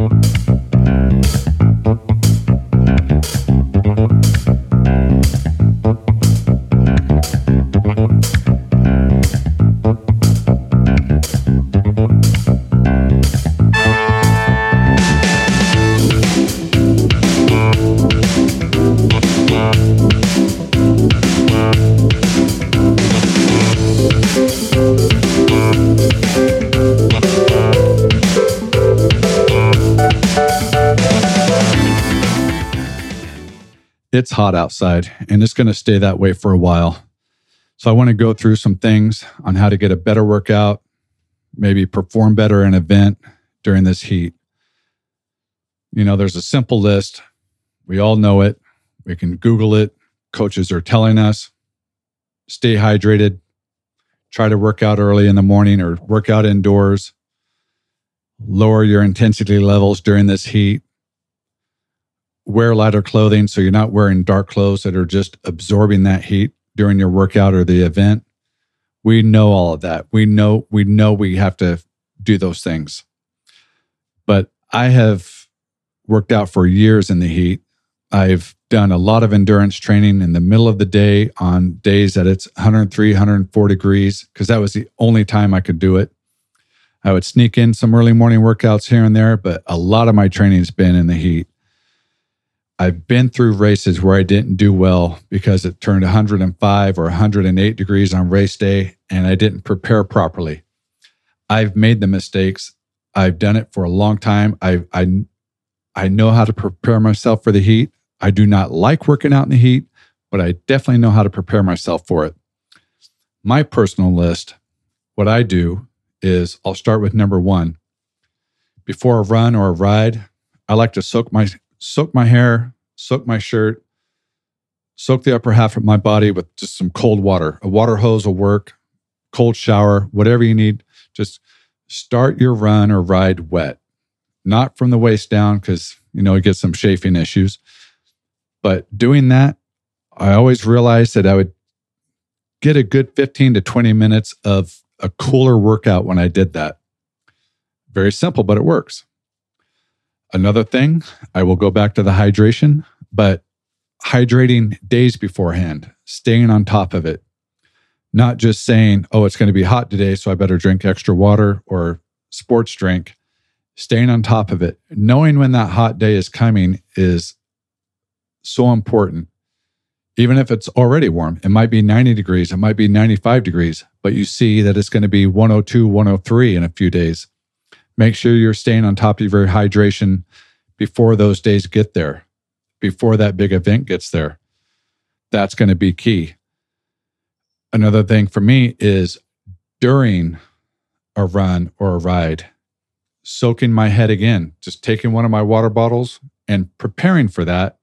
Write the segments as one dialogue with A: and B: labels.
A: Mm-hmm. It's hot outside and it's going to stay that way for a while. So I want to go through some things on how to get a better workout, maybe perform better in an event during this heat. You know, there's a simple list. We all know it. We can Google it. Coaches are telling us stay hydrated, try to work out early in the morning or work out indoors, lower your intensity levels during this heat, wear lighter clothing so you're not wearing dark clothes that are just absorbing that heat during your workout or the event. We know all of that. We know we know we have to do those things. But I have worked out for years in the heat. I've done a lot of endurance training in the middle of the day on days that it's 103, 104 degrees because that was the only time I could do it. I would sneak in some early morning workouts here and there, but a lot of my training's been in the heat. I've been through races where I didn't do well because it turned 105 or 108 degrees on race day and I didn't prepare properly. I've made the mistakes. I've done it for a long time. I I I know how to prepare myself for the heat. I do not like working out in the heat, but I definitely know how to prepare myself for it. My personal list, what I do is I'll start with number 1. Before a run or a ride, I like to soak my soak my hair, soak my shirt, soak the upper half of my body with just some cold water. A water hose will work, cold shower, whatever you need. Just start your run or ride wet, not from the waist down because, you know, you get some chafing issues. But doing that, I always realized that I would get a good 15 to 20 minutes of a cooler workout when I did that. Very simple, but it works. Another thing, I will go back to the hydration, but hydrating days beforehand, staying on top of it, not just saying, oh, it's going to be hot today, so I better drink extra water or sports drink. Staying on top of it, knowing when that hot day is coming is so important. Even if it's already warm, it might be 90 degrees, it might be 95 degrees, but you see that it's going to be 102, 103 in a few days. Make sure you're staying on top of your hydration before those days get there, before that big event gets there. That's going to be key. Another thing for me is during a run or a ride, soaking my head again, just taking one of my water bottles and preparing for that.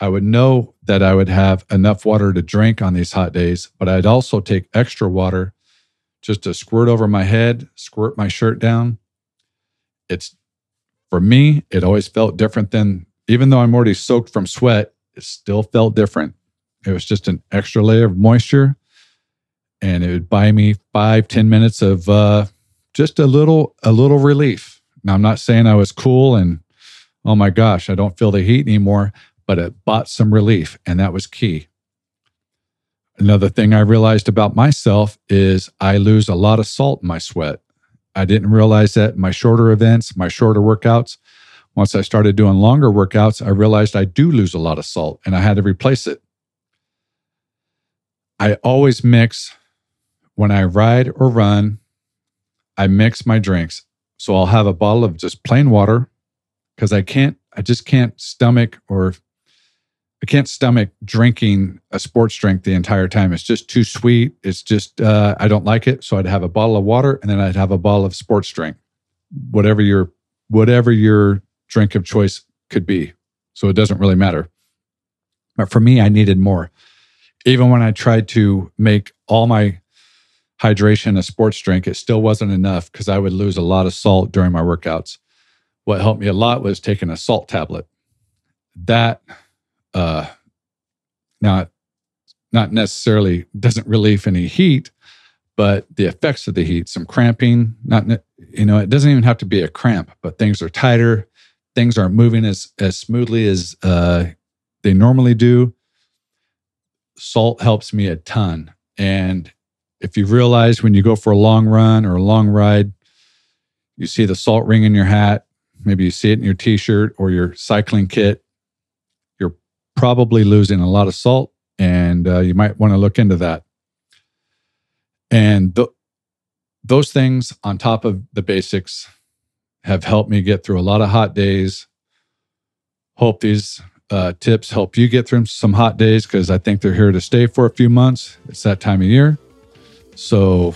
A: I would know that I would have enough water to drink on these hot days, but I'd also take extra water just to squirt over my head, squirt my shirt down, it's for me, it always felt different than even though I'm already soaked from sweat, it still felt different. It was just an extra layer of moisture. And it would buy me five, ten minutes of uh, just a little, a little relief. Now I'm not saying I was cool and oh my gosh, I don't feel the heat anymore, but it bought some relief, and that was key. Another thing I realized about myself is I lose a lot of salt in my sweat. I didn't realize that my shorter events, my shorter workouts, once I started doing longer workouts, I realized I do lose a lot of salt and I had to replace it. I always mix when I ride or run, I mix my drinks. So I'll have a bottle of just plain water because I can't, I just can't stomach or I can't stomach drinking a sports drink the entire time. It's just too sweet. It's just uh, I don't like it. So I'd have a bottle of water and then I'd have a bottle of sports drink, whatever your whatever your drink of choice could be. So it doesn't really matter. But for me, I needed more. Even when I tried to make all my hydration a sports drink, it still wasn't enough because I would lose a lot of salt during my workouts. What helped me a lot was taking a salt tablet. That uh, not not necessarily doesn't relieve any heat, but the effects of the heat, some cramping, not you know, it doesn't even have to be a cramp, but things are tighter. things aren't moving as as smoothly as uh, they normally do, salt helps me a ton. And if you realize when you go for a long run or a long ride, you see the salt ring in your hat, maybe you see it in your t-shirt or your cycling kit, probably losing a lot of salt, and uh, you might want to look into that. And th- those things on top of the basics have helped me get through a lot of hot days. Hope these uh, tips help you get through some hot days because I think they're here to stay for a few months. It's that time of year. So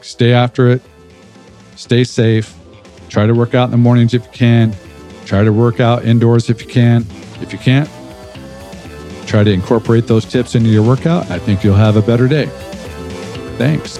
A: stay after it, stay safe, try to work out in the mornings if you can, try to work out indoors if you can. If you can't, Try to incorporate those tips into your workout. I think you'll have a better day. Thanks.